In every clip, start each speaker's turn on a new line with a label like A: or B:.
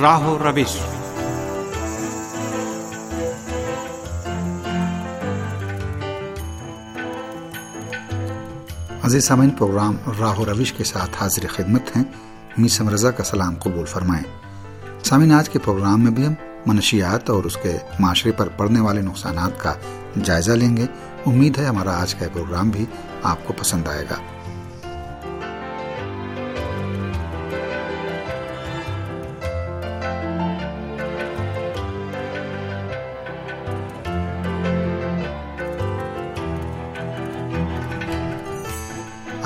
A: راہ و روش۔
B: عزیز سامعین، پروگرام راہ و روش کے ساتھ حاضر خدمت ہیں۔ میسم رضا کا سلام قبول فرمائیں۔ سامعین، آج کے پروگرام میں بھی ہم منشیات اور اس کے معاشرے پر پڑنے والے نقصانات کا جائزہ لیں گے۔ امید ہے ہمارا آج کا پروگرام بھی آپ کو پسند آئے گا۔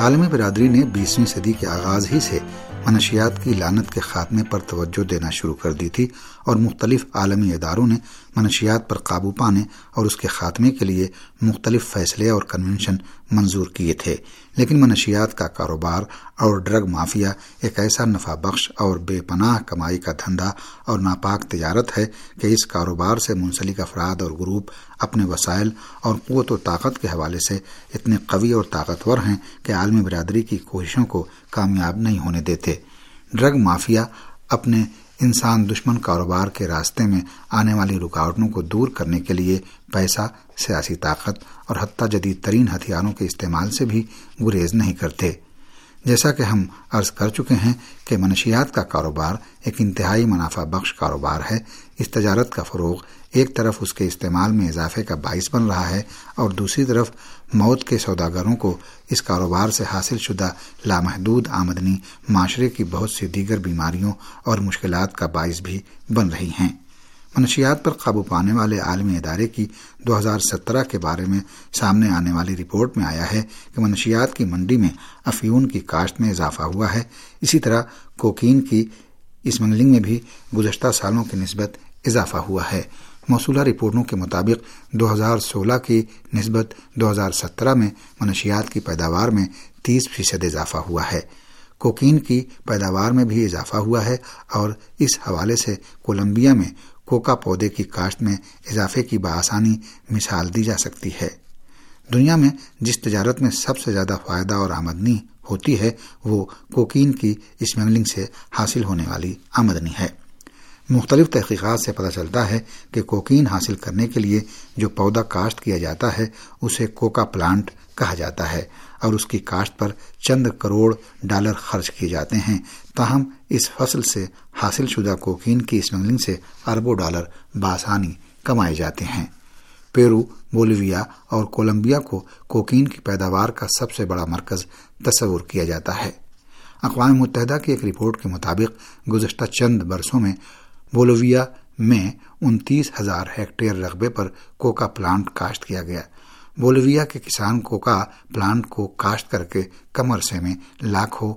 B: عالمی برادری نے بیسویں صدی کے آغاز ہی سے منشیات کی لانت کے خاتمے پر توجہ دینا شروع کر دی تھی اور مختلف عالمی اداروں نے منشیات پر قابو پانے اور اس کے خاتمے کے لیے مختلف فیصلے اور کنونشن منظور کیے تھے۔ لیکن منشیات کا کاروبار اور ڈرگ مافیا ایک ایسا نفع بخش اور بے پناہ کمائی کا دھندا اور ناپاک تجارت ہے کہ اس کاروبار سے منسلک افراد اور گروپ اپنے وسائل اور قوت و طاقت کے حوالے سے اتنے قوی اور طاقتور ہیں کہ عالمی برادری کی کوششوں کو کامیاب نہیں ہونے دیتے۔ ڈرگ مافیا اپنے انسان دشمن کاروبار کے راستے میں آنے والی رکاوٹوں کو دور کرنے کے لیے پیسہ، سیاسی طاقت اور حتیٰ جدید ترین ہتھیاروں کے استعمال سے بھی گریز نہیں کرتے۔ جیسا کہ ہم عرض کر چکے ہیں کہ منشیات کا کاروبار ایک انتہائی منافع بخش کاروبار ہے۔ اس تجارت کا فروغ ایک طرف اس کے استعمال میں اضافے کا باعث بن رہا ہے اور دوسری طرف موت کے سوداگروں کو اس کاروبار سے حاصل شدہ لامحدود آمدنی، معاشرے کی بہت سی دیگر بیماریوں اور مشکلات کا باعث بھی بن رہی ہیں۔ منشیات پر قابو پانے والے عالمی ادارے کی دو ہزار سترہ کے بارے میں سامنے آنے والی رپورٹ میں آیا ہے کہ منشیات کی منڈی میں افیون کی کاشت میں اضافہ ہوا ہے۔ اسی طرح کوکین کی اسمگلنگ میں بھی گزشتہ سالوں کی نسبت اضافہ ہوا ہے۔ موصولہ رپورٹوں کے مطابق دو ہزار سولہ کی نسبت دو ہزار سترہ میں منشیات کی پیداوار میں تیس فیصد اضافہ ہوا ہے۔ کوکین کی پیداوار میں بھی اضافہ ہوا ہے اور اس حوالے سے کولمبیا میں کوکا پودے کی کاشت میں اضافے کی بآسانی مثال دی جا سکتی ہے۔ دنیا میں جس تجارت میں سب سے زیادہ فائدہ اور آمدنی ہوتی ہے، وہ کوکین کی اسمگلنگ سے حاصل ہونے والی آمدنی ہے۔ مختلف تحقیقات سے پتہ چلتا ہے کہ کوکین حاصل کرنے کے لیے جو پودا کاشت کیا جاتا ہے، اسے کوکا پلانٹ کہا جاتا ہے اور اس کی کاشت پر چند کروڑ ڈالر خرچ کیے جاتے ہیں۔ تاہم، اس فصل سے حاصل شدہ کوکین کی اسمگلنگ سے اربوں ڈالر بآسانی کمائے جاتے ہیں۔ پیرو، بولیویا اور کولمبیا کو کوکین کی پیداوار کا سب سے بڑا مرکز تصور کیا جاتا ہے۔ اقوام متحدہ کی ایک رپورٹ کے مطابق، گزشتہ چند برسوں میں بولویا میں انتیس ہزار ہیکٹیئر رقبے پر کوکا پلانٹ کاشت کیا گیا۔ بولویا کے کسان کوکا پلانٹ کو کاشت کر کے کم عرصے میں لاکھوں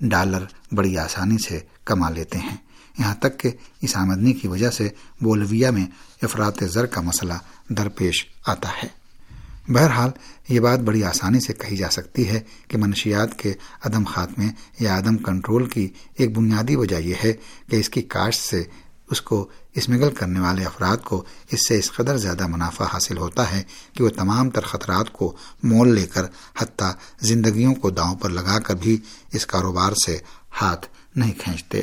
B: ڈالر بڑی آسانی سے کما لیتے ہیں۔ یہاں تک کہ اس آمدنی کی وجہ سے بولویا میں افراد زر کا مسئلہ درپیش آتا ہے۔ بہرحال، یہ بات بڑی آسانی سے کہی جا سکتی ہے کہ منشیات کے عدم خاتمے یا عدم کنٹرول کی ایک بنیادی وجہ یہ ہے کہ اس کی کاشت سے اس کو اسمگل کرنے والے افراد کو اس سے اس قدر زیادہ منافع حاصل ہوتا ہے کہ وہ تمام تر خطرات کو مول لے کر حتیٰ زندگیوں کو داؤں پر لگا کر بھی اس کاروبار سے ہاتھ نہیں کھینچتے۔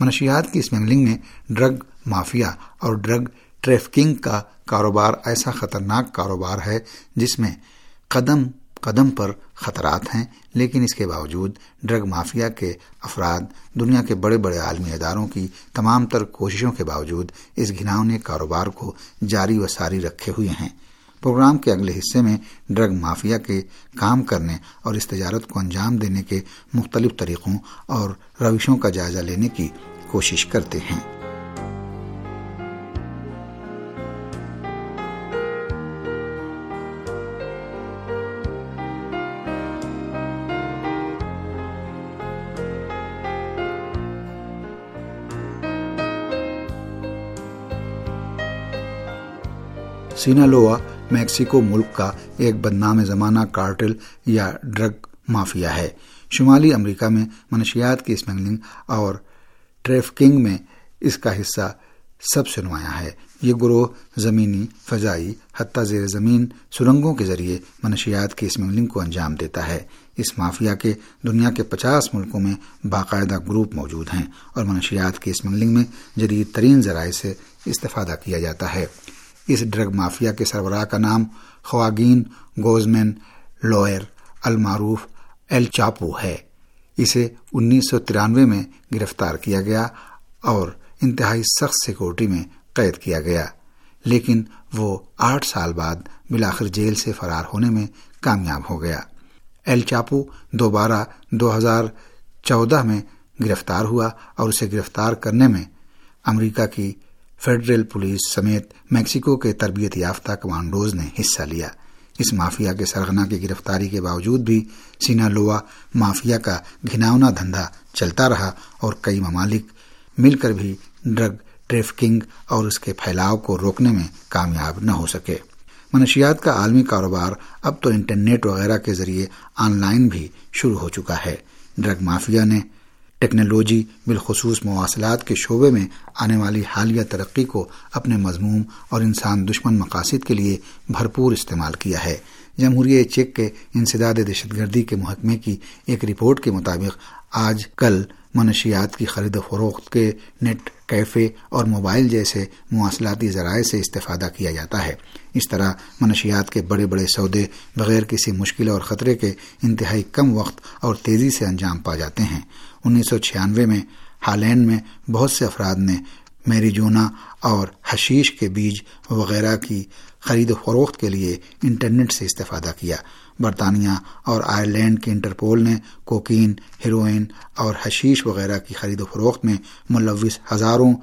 B: منشیات کی اسمگلنگ میں ڈرگ مافیا اور ڈرگ ٹریفکنگ کا کاروبار ایسا خطرناک کاروبار ہے جس میں قدم قدم پر خطرات ہیں، لیکن اس کے باوجود ڈرگ مافیا کے افراد دنیا کے بڑے بڑے عالمی اداروں کی تمام تر کوششوں کے باوجود اس گھناؤنے کاروبار کو جاری و ساری رکھے ہوئے ہیں۔ پروگرام کے اگلے حصے میں ڈرگ مافیا کے کام کرنے اور اس تجارت کو انجام دینے کے مختلف طریقوں اور روشوں کا جائزہ لینے کی کوشش کرتے ہیں۔ سینالوا، میکسیکو ملک کا ایک بدنام زمانہ کارٹل یا ڈرگ مافیا ہے۔ شمالی امریکہ میں منشیات کی اسمگلنگ اور ٹریفکنگ میں اس کا حصہ سب سے نمایاں ہے۔ یہ گروہ زمینی فضائی حتیٰ زیر زمین سرنگوں کے ذریعے منشیات کی اسمگلنگ کو انجام دیتا ہے۔ اس مافیا کے دنیا کے پچاس ملکوں میں باقاعدہ گروپ موجود ہیں اور منشیات کی اسمگلنگ میں جدید ترین ذرائع سے استفادہ کیا جاتا ہے۔ اس ڈرگ مافیا کے سربراہ کا نام خواگین گوزمین لوئر المعروف ایل چاپو ہے۔ اسے انیس سو ترانوے میں گرفتار کیا گیا اور انتہائی سخت سیکورٹی میں قید کیا گیا، لیکن وہ آٹھ سال بعد بلاخر جیل سے فرار ہونے میں کامیاب ہو گیا۔ ایل چاپو دوبارہ دو ہزار چودہ میں گرفتار ہوا اور اسے گرفتار کرنے میں امریکہ کی فیڈرل پولیس سمیت میکسیکو کے تربیت یافتہ کمانڈوز نے حصہ لیا۔ اس مافیا کے سرغنا کی گرفتاری کے باوجود بھی سینا لوا مافیا کا گھناؤنا دھندا چلتا رہا اور کئی ممالک مل کر بھی ڈرگ ٹریفکنگ اور اس کے پھیلاؤ کو روکنے میں کامیاب نہ ہو سکے۔ منشیات کا عالمی کاروبار اب تو انٹرنیٹ وغیرہ کے ذریعے آن لائن بھی شروع ہو چکا ہے۔ ڈرگ مافیا نے ٹیکنالوجی بالخصوص مواصلات کے شعبے میں آنے والی حالیہ ترقی کو اپنے مضموم اور انسان دشمن مقاصد کے لیے بھرپور استعمال کیا ہے۔ جمہوریہ چیک کے انسداد دہشت گردی کے محکمے کی ایک رپورٹ کے مطابق آج کل منشیات کی خرید و فروخت کے نیٹ کیفے اور موبائل جیسے مواصلاتی ذرائع سے استفادہ کیا جاتا ہے۔ اس طرح منشیات کے بڑے بڑے سودے بغیر کسی مشکل اور خطرے کے انتہائی کم وقت اور تیزی سے انجام پا جاتے ہیں۔ انیس سو چھیانوے میں ہالینڈ میں بہت سے افراد نے میریجونا اور حشیش کے بیج وغیرہ کی خرید و فروخت کے لیے انٹرنیٹ سے استفادہ کیا۔ برطانیہ اور آئرلینڈ کے انٹرپول نے کوکین، ہیروئن اور حشیش وغیرہ کی خرید و فروخت میں ملوث ہزاروں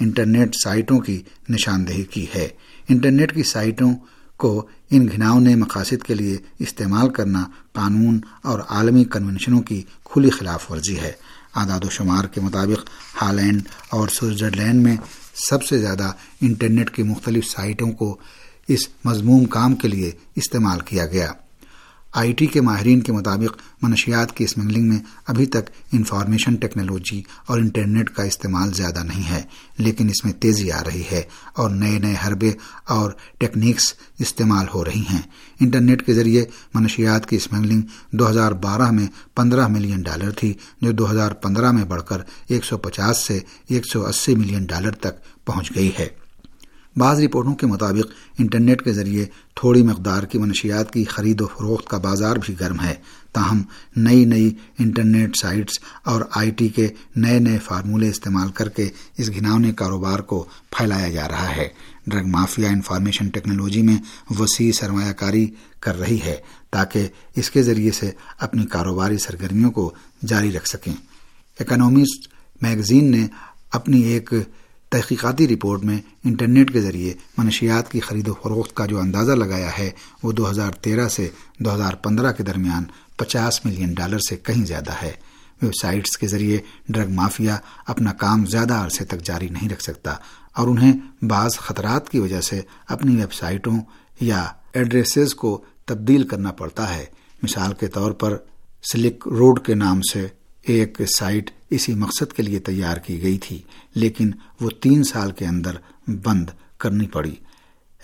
B: انٹرنیٹ سائٹوں کی نشاندہی کی ہے۔ انٹرنیٹ کی سائٹوں کو ان گھناؤنے مقاصد کے لیے استعمال کرنا قانون اور عالمی کنونشنوں کی کھلی خلاف ورزی ہے۔ اعداد و شمار کے مطابق ہالینڈ اور سوئٹزرلینڈ میں سب سے زیادہ انٹرنیٹ کی مختلف سائٹوں کو اس مضموم کام کے لیے استعمال کیا گیا۔ آئی ٹی کے ماہرین کے مطابق منشیات کی اسمگلنگ میں ابھی تک انفارمیشن ٹیکنالوجی اور انٹرنیٹ کا استعمال زیادہ نہیں ہے، لیکن اس میں تیزی آ رہی ہے اور نئے نئے حربے اور ٹیکنیکس استعمال ہو رہی ہیں۔ انٹرنیٹ کے ذریعے منشیات کی اسمگلنگ دو ہزار بارہ میں پندرہ ملین ڈالر تھی، جو دو ہزار پندرہ میں بڑھ کر ایک سو پچاس سے ایک سو اسی ملین ڈالر تک پہنچ گئی ہے۔ بعض رپورٹوں کے مطابق انٹرنیٹ کے ذریعے تھوڑی مقدار کی منشیات کی خرید و فروخت کا بازار بھی گرم ہے۔ تاہم، نئی نئی انٹرنیٹ سائٹس اور آئی ٹی کے نئے نئے فارمولے استعمال کر کے اس گھناؤنے کاروبار کو پھیلایا جا رہا ہے۔ ڈرگ مافیا انفارمیشن ٹیکنالوجی میں وسیع سرمایہ کاری کر رہی ہے تاکہ اس کے ذریعے سے اپنی کاروباری سرگرمیوں کو جاری رکھ سکیں۔ اکنامسٹ میگزین نے اپنی ایک تحقیقاتی رپورٹ میں انٹرنیٹ کے ذریعے منشیات کی خرید و فروخت کا جو اندازہ لگایا ہے، وہ دو ہزار تیرہ سے دو ہزار پندرہ کے درمیان پچاس ملین ڈالر سے کہیں زیادہ ہے۔ ویب سائٹس کے ذریعے ڈرگ مافیا اپنا کام زیادہ عرصے تک جاری نہیں رکھ سکتا اور انہیں بعض خطرات کی وجہ سے اپنی ویب سائٹوں یا ایڈریسز کو تبدیل کرنا پڑتا ہے۔ مثال کے طور پر سلک روڈ کے نام سے ایک سائٹ اسی مقصد کے لیے تیار کی گئی تھی، لیکن وہ تین سال کے اندر بند کرنی پڑی۔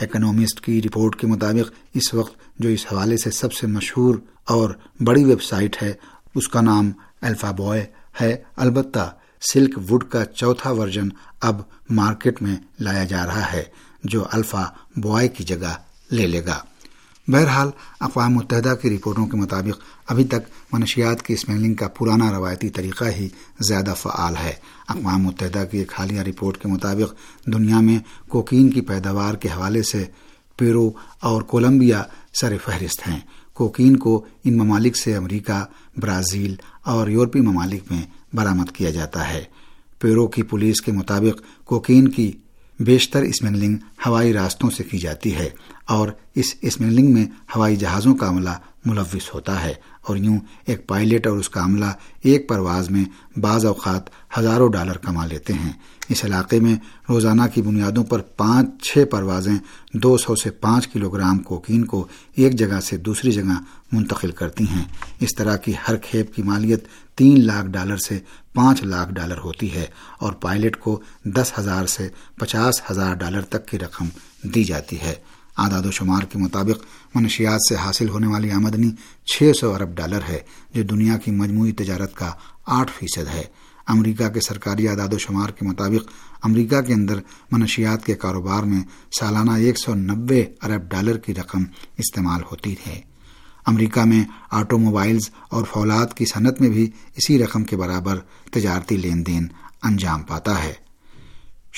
B: اکنامسٹ کی رپورٹ کے مطابق اس وقت جو اس حوالے سے سب سے مشہور اور بڑی ویب سائٹ ہے، اس کا نام الفا بوائے ہے۔ البتہ سلک وڈ کا چوتھا ورژن اب مارکیٹ میں لایا جا رہا ہے، جو الفا بوائے کی جگہ لے لے گا۔ بہرحال، اقوام متحدہ کی رپورٹوں کے مطابق، ابھی تک منشیات کی اسمیلنگ کا پرانا روایتی طریقہ ہی زیادہ فعال ہے۔ اقوام متحدہ کی ایک حالیہ رپورٹ کے مطابق، دنیا میں کوکین کی پیداوار کے حوالے سے پیرو اور کولمبیا سر فہرست ہیں۔ کوکین کو ان ممالک سے امریکہ، برازیل اور یورپی ممالک میں برآمد کیا جاتا ہے۔ پیرو کی پولیس کے مطابق، کوکین کی بیشتر اسمگلنگ ہوائی راستوں سے کی جاتی ہے۔ اور اس اسمگلنگ میں ہوائی جہازوں کا عملہ ملوث ہوتا ہے اور یوں ایک پائلٹ اور اس کا عملہ ایک پرواز میں بعض اوقات ہزاروں ڈالر کما لیتے ہیں۔ اس علاقے میں روزانہ کی بنیادوں پر پانچ، چھ پروازیں دو سو سے پانچ کلو گرام کوکین کو ایک جگہ سے دوسری جگہ منتقل کرتی ہیں۔ اس طرح کی ہر کھیپ کی مالیت تین لاکھ ڈالر سے پانچ لاکھ ڈالر ہوتی ہے اور پائلٹ کو دس ہزار سے پچاس ہزار ڈالر تک کی رقم دی جاتی ہے۔ اعداد و شمار کے مطابق منشیات سے حاصل ہونے والی آمدنی چھ سو ارب ڈالر ہے، جو دنیا کی مجموعی تجارت کا آٹھ فیصد ہے۔ امریکہ کے سرکاری اعداد و شمار کے مطابق امریکہ کے اندر منشیات کے کاروبار میں سالانہ ایک سو نبے ارب ڈالر کی رقم استعمال ہوتی ہے۔ امریکہ میں آٹو موبائلز اور فولاد کی صنعت میں بھی اسی رقم کے برابر تجارتی لین دین انجام پاتا ہے۔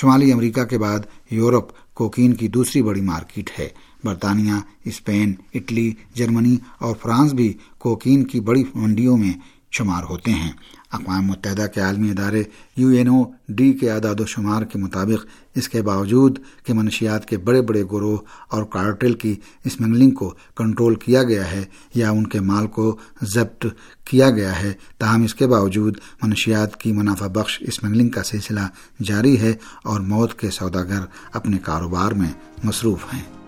B: شمالی امریکہ کے بعد یورپ کوکین کی دوسری بڑی مارکیٹ ہے۔ برطانیہ، اسپین، اٹلی، جرمنی اور فرانس بھی کوکین کی بڑی منڈیوں میں شمار ہوتے ہیں۔ اقوام متحدہ کے عالمی ادارے یو این او، ڈی کے اعداد و شمار کے مطابق اس کے باوجود کہ منشیات کے بڑے بڑے گروہ اور کارٹل کی اسمگلنگ کو کنٹرول کیا گیا ہے یا ان کے مال کو ضبط کیا گیا ہے، تاہم اس کے باوجود منشیات کی منافع بخش اسمگلنگ کا سلسلہ جاری ہے اور موت کے سوداگر اپنے کاروبار میں مصروف ہیں۔